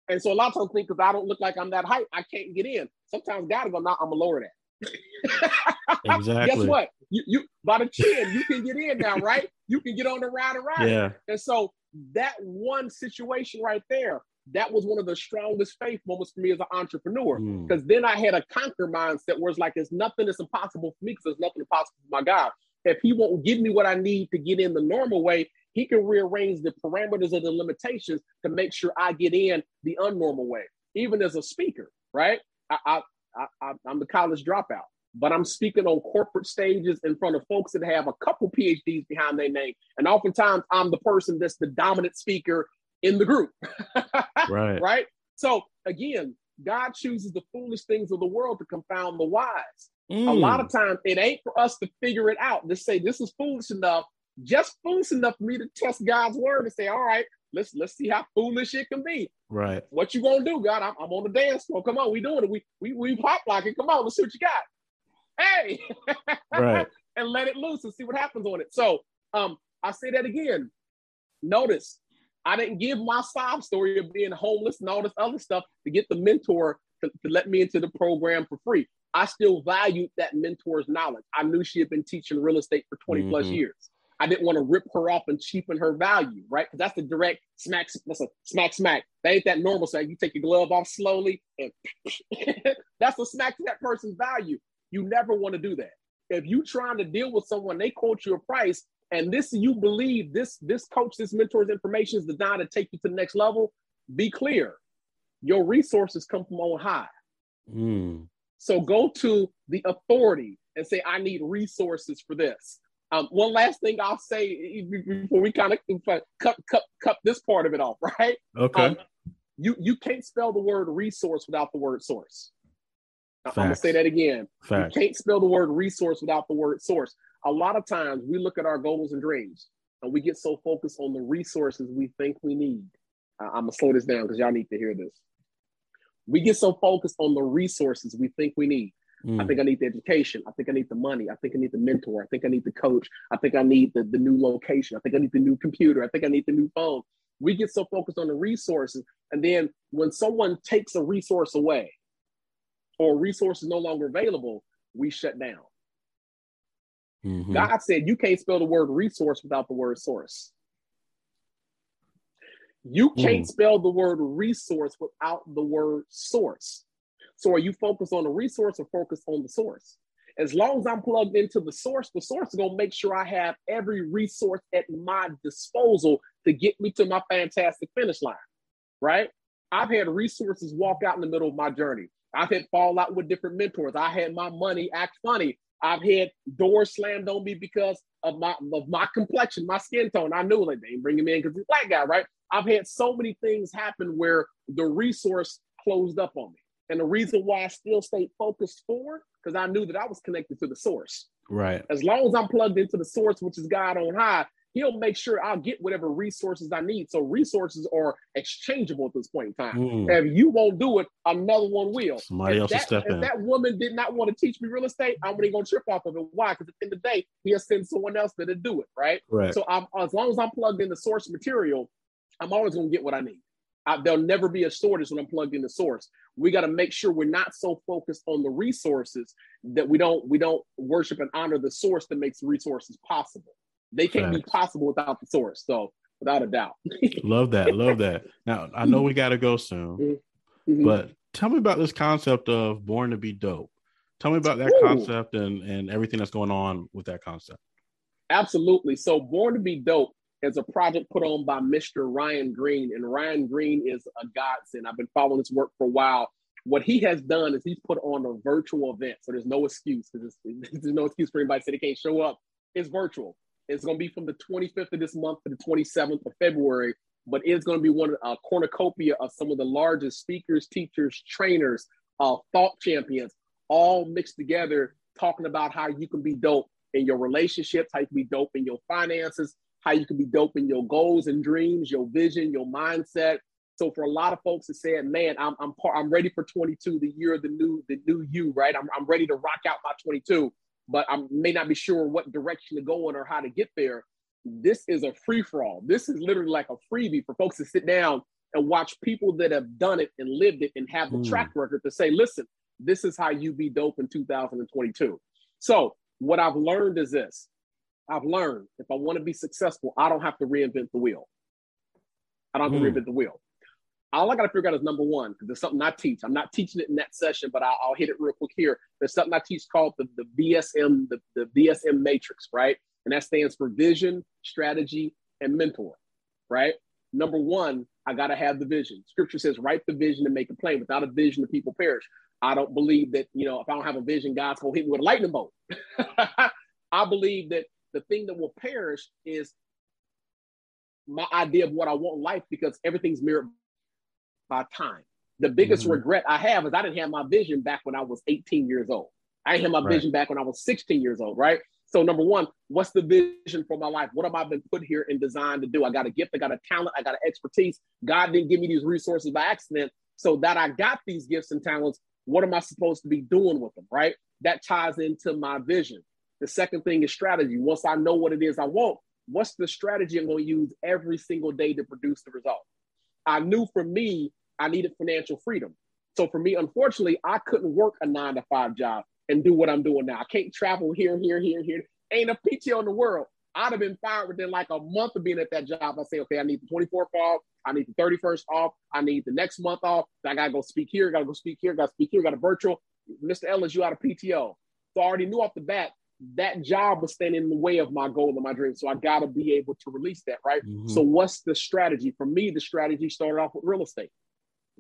And so a lot of times think because I don't look like I'm that height, I can't get in. Sometimes God go, nah, I'm gonna lower that. <laughs> exactly. Guess what? You you by the chin, you can get in now, right? You can get on the ride and ride. Yeah. And so that one situation right there, that was one of the strongest faith moments for me as an entrepreneur. Because mm. then I had a conquer mindset where it's like there's nothing that's impossible for me because there's nothing impossible for my God. If he won't give me what I need to get in the normal way, he can rearrange the parameters of the limitations to make sure I get in the unnormal way. Even as a speaker, right? I, I, I, I'm the college dropout, but I'm speaking on corporate stages in front of folks that have a couple PhDs behind their name. And oftentimes I'm the person that's the dominant speaker in the group. <laughs> right. Right. So again, God chooses the foolish things of the world to confound the wise. Mm. A lot of times it ain't for us to figure it out, to say this is foolish enough just foolish enough for me to test God's word and say, all right, let's let's see how foolish it can be. Right. What you gonna do, God? I'm, I'm on the dance floor. Come on, we doing it. We we we pop locking. Come on, let's see what you got. Hey, <laughs> right. and let it loose and see what happens on it. So um, I say that again. Notice I didn't give my sob story of being homeless and all this other stuff to get the mentor to, to let me into the program for free. I still valued that mentor's knowledge. I knew she had been teaching real estate for 20 mm-hmm. plus years. I didn't want to rip her off and cheapen her value, right? Because that's the direct smack. That's a smack, smack. That ain't that normal. So you take your glove off slowly, and <laughs> that's a smack to that person's value. You never want to do that. If you trying to deal with someone, they quote you a price, and this you believe this this coach, this mentor's information is designed to take you to the next level. Be clear, your resources come from on high. Mm. So go to the authority and say, I need resources for this. Um, one last thing I'll say before we kind of cut, cut, cut this part of it off, <laughs> right? Okay. Um, you you can't spell the word resource without the word source. Facts. I'm gonna say that again. Facts. You can't spell the word resource without the word source. A lot of times we look at our goals and dreams and we get so focused on the resources we think we need. Uh, I'm gonna slow this down because y'all need to hear this. We get so focused on the resources we think we need. Mm. I think I need the education. I think I need the money. I think I need the mentor. I think I need the coach. I think I need the, the new location. I think I need the new computer. I think I need the new phone. We get so focused on the resources. And then when someone takes a resource away or a resource is no longer available, we shut down. Mm-hmm. God said you can't spell the word resource without the word source. You can't mm. spell the word resource without the word source. So are you focused on the resource or focused on the source? As long as I'm plugged into the source, the source is going to make sure I have every resource at my disposal to get me to my fantastic finish line, right? I've had resources walk out in the middle of my journey. I've had fall out with different mentors. I had my money act funny. I've had doors slammed on me because of my of my complexion, my skin tone. I knew like they ain't bringing me in because he's black guy, right? I've had so many things happen where the resource closed up on me. And the reason why I still stayed focused forward, because I knew that I was connected to the source. Right. As long as I'm plugged into the source, which is God on high, he'll make sure I'll get whatever resources I need. So resources are exchangeable at this point in time. Mm. If you won't do it, another one will. Somebody if else that, will step if in. that woman did not want to teach me real estate, I'm only gonna trip off of it. Why? Because at the end of the day, he'll send someone else to do it, right? Right. So I'm, as long as I'm plugged in the source material, I'm always gonna get what I need. I, there'll never be a shortage when I'm plugged in the source. We got to make sure we're not so focused on the resources that we don't we don't worship and honor the source that makes resources possible. They can't be possible without the source. So without a doubt. <laughs> love that. Love that. Now I know we gotta go soon, mm-hmm. mm-hmm. but tell me about this concept of born to be dope. Tell me about that Ooh. concept and, and everything that's going on with that concept. Absolutely. So born to be dope is a project put on by Mr. Ryan Green. And Ryan Green is a godsend. I've been following his work for a while. What he has done is he's put on a virtual event. So there's no excuse because <laughs> there's no excuse for anybody to say they can't show up. It's virtual. It's going to be from the 25th of this month to the 27th of February, but it's going to be one of a cornucopia of some of the largest speakers, teachers, trainers, uh, thought champions, all mixed together, talking about how you can be dope in your relationships, how you can be dope in your finances, how you can be dope in your goals and dreams, your vision, your mindset. So for a lot of folks that said, "Man, I'm I'm I'm ready for 22, the year of the new the new you, right? I'm I'm ready to rock out my 22." but I may not be sure what direction to go in or how to get there. This is a free for all. This is literally like a freebie for folks to sit down and watch people that have done it and lived it and have the mm. track record to say, listen, this is how you be dope in 2022. So, what I've learned is this I've learned if I want to be successful, I don't have to reinvent the wheel. I don't have mm. to reinvent the wheel all I got to figure out is number one, because there's something I teach. I'm not teaching it in that session, but I'll, I'll hit it real quick here. There's something I teach called the, the VSM, the, the VSM matrix, right? And that stands for vision, strategy, and mentor, right? Number one, I got to have the vision. Scripture says, write the vision and make a plan. Without a vision, the people perish. I don't believe that, you know, if I don't have a vision, God's going to hit me with a lightning bolt. <laughs> I believe that the thing that will perish is my idea of what I want in life because everything's mirrored by time. The biggest mm-hmm. regret I have is I didn't have my vision back when I was 18 years old. I didn't have my right. vision back when I was 16 years old, right? So number one, what's the vision for my life? What have I been put here and designed to do? I got a gift, I got a talent, I got an expertise. God didn't give me these resources by accident. So that I got these gifts and talents, what am I supposed to be doing with them, right? That ties into my vision. The second thing is strategy. Once I know what it is I want, what's the strategy I'm going to use every single day to produce the result? I knew for me, I needed financial freedom. So for me, unfortunately, I couldn't work a nine to five job and do what I'm doing now. I can't travel here, here, here, here. Ain't a PTO in the world. I'd have been fired within like a month of being at that job. I say, okay, I need the 24th off. I need the 31st off. I need the next month off. I gotta go speak here. Gotta go speak here. Gotta speak here. Got a virtual. Mr. Ellis, you out of PTO. So I already knew off the bat that job was standing in the way of my goal and my dream. So I got to be able to release that, right? Mm-hmm. So what's the strategy? For me, the strategy started off with real estate.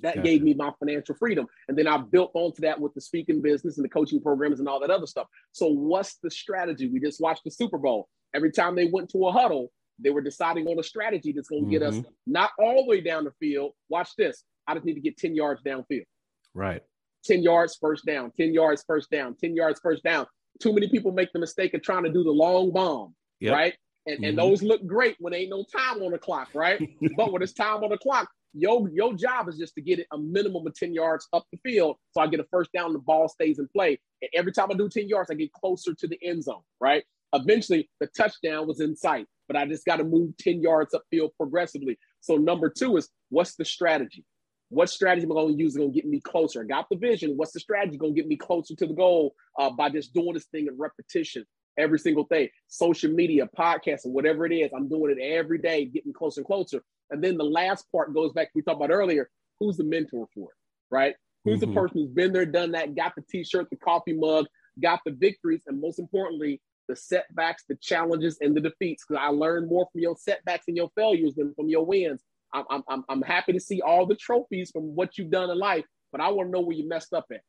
That gotcha. gave me my financial freedom. And then I built onto that with the speaking business and the coaching programs and all that other stuff. So what's the strategy? We just watched the Super Bowl. Every time they went to a huddle, they were deciding on a strategy that's going to mm-hmm. get us mm-hmm. not all the way down the field. Watch this. I just need to get 10 yards downfield. Right. 10 yards first down, 10 yards first down, 10 yards first down too many people make the mistake of trying to do the long bomb, yep. right? And, mm-hmm. and those look great when ain't no time on the clock, right? <laughs> but when it's time on the clock, your your job is just to get it a minimum of 10 yards up the field. So I get a first down, the ball stays in play. And every time I do 10 yards, I get closer to the end zone, right? Eventually, the touchdown was in sight. but I just got to move 10 yards upfield progressively. So number two is what's the strategy? What strategy am I going to use going to get me closer? I got the vision. What's the strategy going to get me closer to the goal uh, by just doing this thing in repetition every single day? Social media, podcasting, whatever it is, I'm doing it every day, getting closer and closer. And then the last part goes back we talked about earlier. Who's the mentor for it, right? Who's mm-hmm. the person who's been there, done that, got the t-shirt, the coffee mug, got the victories, and most importantly, the setbacks, the challenges, and the defeats. Because I learned more from your setbacks and your failures than from your wins. I'm, I'm, I'm happy to see all the trophies from what you've done in life, but I want to know where you messed up at.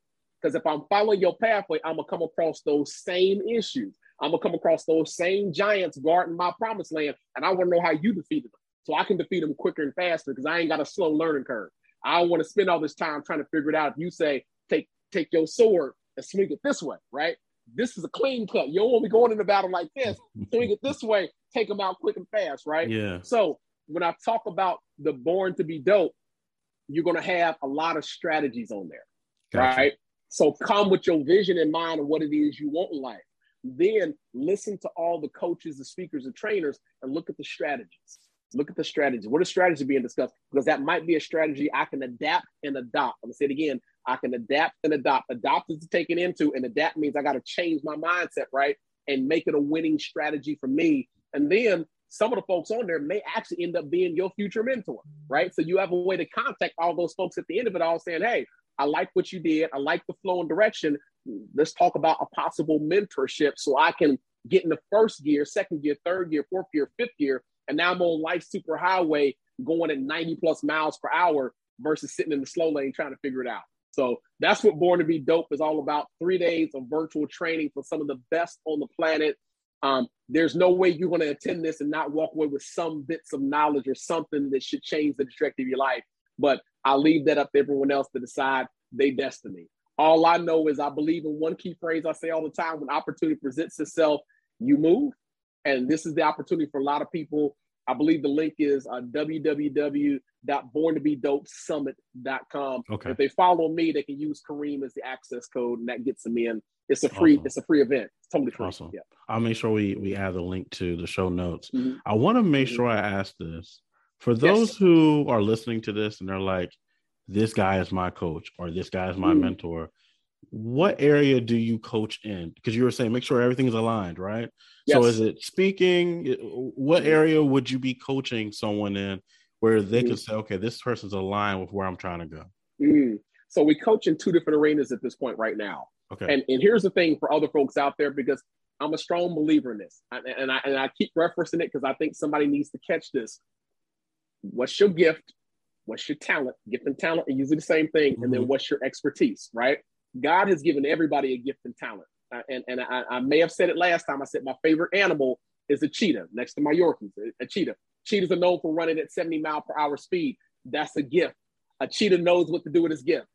Because if I'm following your pathway, I'm gonna come across those same issues. I'm gonna come across those same giants guarding my promised land, and I want to know how you defeated them, so I can defeat them quicker and faster. Because I ain't got a slow learning curve. I don't want to spend all this time trying to figure it out. If you say take take your sword and swing it this way, right? This is a clean cut. You don't want me going into battle like this. swing it this way, take them out quick and fast, right? Yeah. So when I talk about the born to be dope, you're going to have a lot of strategies on there, gotcha. right? So come with your vision in mind of what it is you want in life. Then listen to all the coaches, the speakers, and trainers, and look at the strategies. Look at the strategy. What is strategy being discussed? Because that might be a strategy I can adapt and adopt. I'm gonna say it again. I can adapt and adopt. Adopt is taken into, and adapt means I got to change my mindset, right? And make it a winning strategy for me. And then some of the folks on there may actually end up being your future mentor, right? So you have a way to contact all those folks at the end of it all saying, hey, I like what you did. I like the flow and direction. Let's talk about a possible mentorship so I can get in the first gear, second gear, third gear, fourth gear, fifth gear. And now I'm on life super highway going at 90 plus miles per hour versus sitting in the slow lane trying to figure it out. So that's what Born to Be Dope is all about. Three days of virtual training for some of the best on the planet. Um, there's no way you're going to attend this and not walk away with some bits of knowledge or something that should change the trajectory of your life. But I'll leave that up to everyone else to decide their destiny. All I know is I believe in one key phrase I say all the time when opportunity presents itself, you move. And this is the opportunity for a lot of people. I believe the link is uh, www.borntobedopessummit.com. Okay. If they follow me, they can use Kareem as the access code, and that gets them in. It's a free. Awesome. It's a free event. Totally free. Awesome. Yeah. I'll make sure we we add the link to the show notes. Mm-hmm. I want to make mm-hmm. sure I ask this for those yes. who are listening to this and they're like, "This guy is my coach," or "This guy is my mm-hmm. mentor." What area do you coach in? Because you were saying make sure everything is aligned, right? Yes. So is it speaking? What mm-hmm. area would you be coaching someone in where they mm-hmm. can say, "Okay, this person's aligned with where I'm trying to go"? Mm-hmm. So we coach in two different arenas at this point right now. Okay. And and here's the thing for other folks out there because I'm a strong believer in this, and I and I keep referencing it because I think somebody needs to catch this. What's your gift? What's your talent? Gift and talent are usually the same thing. Mm-hmm. And then mm-hmm. what's your expertise? Right? God has given everybody a gift and talent. Uh, and and I, I, may have said it last time. I said my favorite animal is a cheetah next to my Yorkies. A, a cheetah. Cheetahs are known for running at 70 mile per hour speed. That's a gift. A cheetah knows what to do with his gift.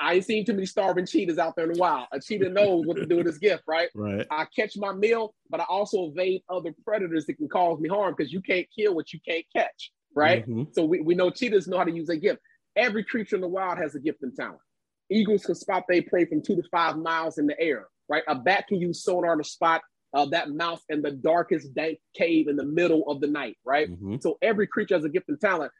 I ain't seen too many starving cheetahs out there in the wild. A cheetah knows what to do with his gift, right? Right. I catch my meal, but I also evade other predators that can cause me harm because you can't kill what you can't catch, right? Mm-hmm. So we, we know cheetahs know how to use a gift. Every creature in the wild has a gift and talent. Eagles can spot their prey from two to five miles in the air, right? A bat can use sonar to spot uh, that mouse in the darkest dank cave in the middle of the night, right? Mm-hmm. So every creature has a gift and talent.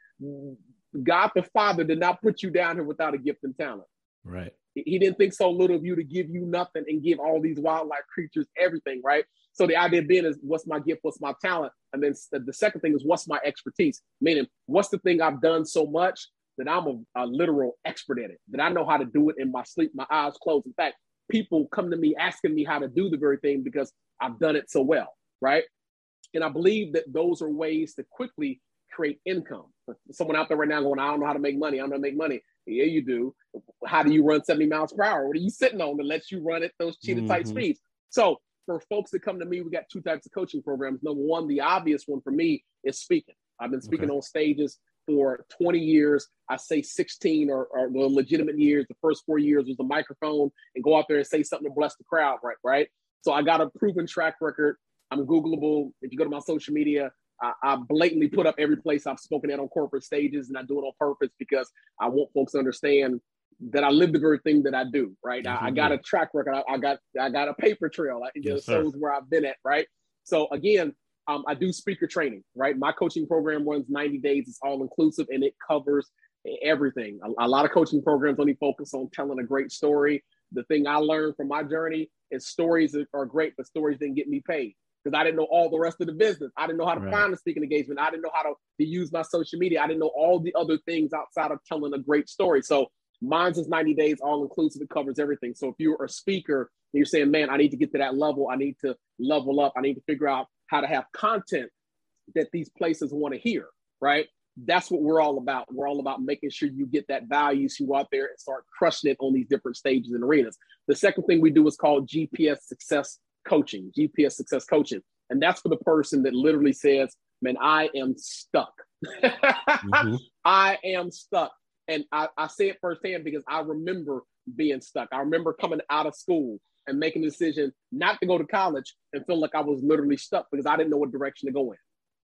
God the Father did not put you down here without a gift and talent. Right. He didn't think so little of you to give you nothing and give all these wildlife creatures everything, right? So the idea being is what's my gift, what's my talent? And then the second thing is what's my expertise? Meaning, what's the thing I've done so much that I'm a, a literal expert at it, that I know how to do it in my sleep, my eyes closed. In fact, people come to me asking me how to do the very thing because I've done it so well, right? And I believe that those are ways to quickly create income. Someone out there right now going, I don't know how to make money. I don't know how to make money. Yeah, you do. How do you run 70 miles per hour? What are you sitting on that lets you run at those cheetah type mm-hmm. speeds? So for folks that come to me, we got two types of coaching programs. Number one, the obvious one for me is speaking. I've been speaking okay. on stages for 20 years. I say 16 or, or, the legitimate years. The first four years was the microphone and go out there and say something to bless the crowd, right? Right. So I got a proven track record. I'm Googleable. If you go to my social media, I, I, blatantly put up every place I've spoken at on corporate stages, and I do it on purpose because I want folks to understand that I live the very thing that I do. Right, mm-hmm. I, I, got a track record. I, I, got I got a paper trail. I, yes, shows where I've been at. Right. So again, um, I do speaker training, right? My coaching program runs 90 days. It's all inclusive and it covers everything. A, a, lot of coaching programs only focus on telling a great story. The thing I learned from my journey is stories are great, but stories didn't get me paid because I didn't know all the rest of the business. I didn't know how to right. find a speaking engagement. I didn't know how to, to use my social media. I didn't know all the other things outside of telling a great story. So mine's is 90 days, all inclusive. It covers everything. So if you're a speaker and you're saying, man, I need to get to that level, I need to level up, I need to figure out how to have content that these places want to hear, right? That's what we're all about. We're all about making sure you get that value so you go out there and start crushing it on these different stages and arenas. The second thing we do is called GPS success coaching, GPS success coaching. And that's for the person that literally says, man, I am stuck. mm-hmm. <laughs> I am stuck. And I, I say it firsthand because I remember being stuck. I remember coming out of school and making a decision not to go to college and feel like I was literally stuck because I didn't know what direction to go in.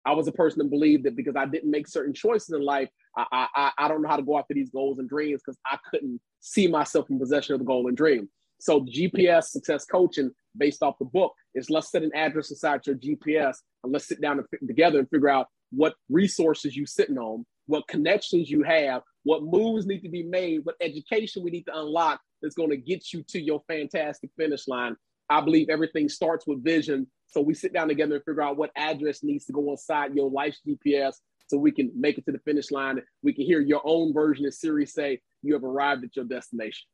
I was a person that believed that because I didn't make certain choices in life, I, I, I don't know how to go after these goals and dreams because I couldn't see myself in possession of the goal and dream. So GPS success coaching based off the book is let's set an address inside your GPS and let's sit down and together and figure out what resources you sitting on, what connections you have, what moves need to be made, what education we need to unlock that's going to get you to your fantastic finish line. I believe everything starts with vision. So we sit down together and figure out what address needs to go inside your life's GPS so we can make it to the finish line. We can hear your own version of Siri say, You have arrived at your destination.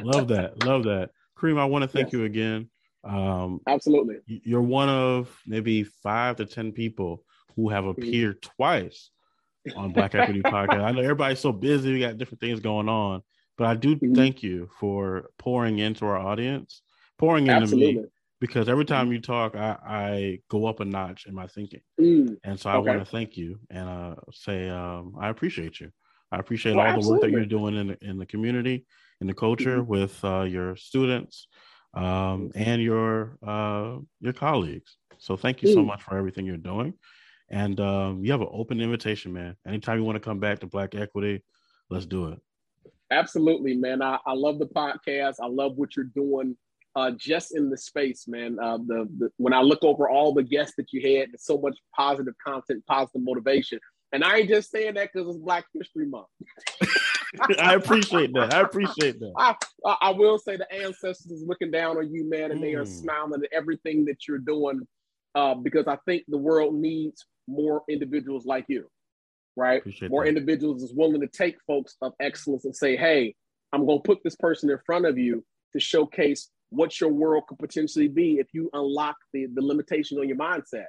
Love that. Love that. Kareem, I want to thank yes. you again. Um, Absolutely. You're one of maybe five to 10 people who have mm-hmm. appeared mm-hmm. twice on Black Equity <laughs> Podcast. I know everybody's so busy, we got different things going on, but I do mm-hmm. thank you for pouring into our audience, pouring into Absolutely. me. Because every time mm-hmm. you talk, I, I go up a notch in my thinking, mm. and so I okay. want to thank you and uh, say um, I appreciate you. I appreciate well, all absolutely. the work that you're doing in the, in the community, in the culture mm-hmm. with uh, your students, um, and your uh, your colleagues. So thank you so much for everything you're doing. And um, you have an open invitation, man. Anytime you want to come back to Black Equity, let's do it. Absolutely, man. I, I love the podcast. I love what you're doing uh, just in the space, man. Uh, the, the when I look over all the guests that you had, so much positive content, positive motivation. And I ain't just saying that because it's Black History Month. <laughs> <laughs> I appreciate that. I appreciate that. I, I will say the ancestors is looking down on you, man, and mm. they are mm. smiling at everything that you're doing uh, because I think the world needs more individuals like you, right? Appreciate more that. individuals is willing to take folks of excellence and say, hey, I'm going to put this person in front of you to showcase what your world could potentially be if you unlock the, the limitation on your mindset.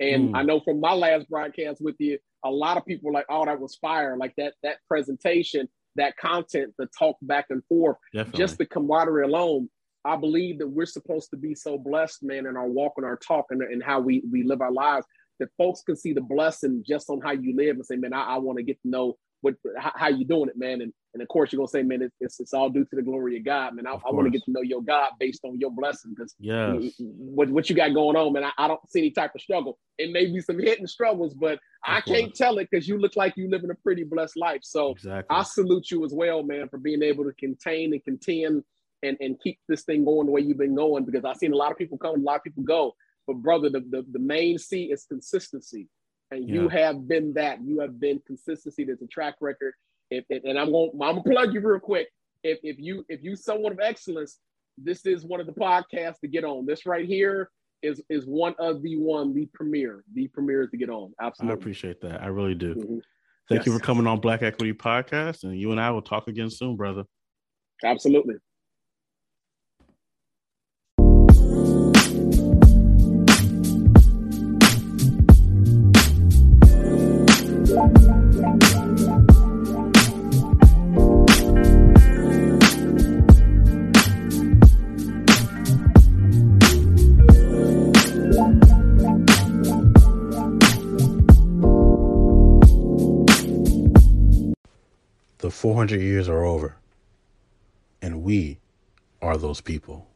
And mm. I know from my last broadcast with you, a lot of people were like, oh, that was fire. Like that, that presentation, that content, the talk back and forth, Definitely. just the camaraderie alone. I believe that we're supposed to be so blessed, man, in our walk and our talk and, and how we, we live our lives that folks can see the blessing just on how you live and say, man, I, I want to get to know what how, you doing it, man. And and of course you're gonna say, man, it's, it's, it's all due to the glory of God, man. I, I want to get to know your God based on your blessing because yeah, what what you got going on, man. I, I, don't see any type of struggle. It may be some hidden struggles, but of I course. can't tell it because you look like you live in a pretty blessed life. So exactly. I salute you as well, man, for being able to contain and contend and and keep this thing going the way you've been going. Because I've seen a lot of people come, a lot of people go. But brother, the, the, the main C is consistency. And yeah. you have been that. You have been consistency. There's a track record. If, if, and I'm going I'm gonna plug you real quick. If if you if you someone of excellence, this is one of the podcasts to get on. This right here is is one of the one, the premiere, the premiere to get on. Absolutely. I appreciate that. I really do. Mm-hmm. Thank yes. you for coming on Black Equity Podcast. And you and I will talk again soon, brother. Absolutely. The 400 years are over, and we are those people.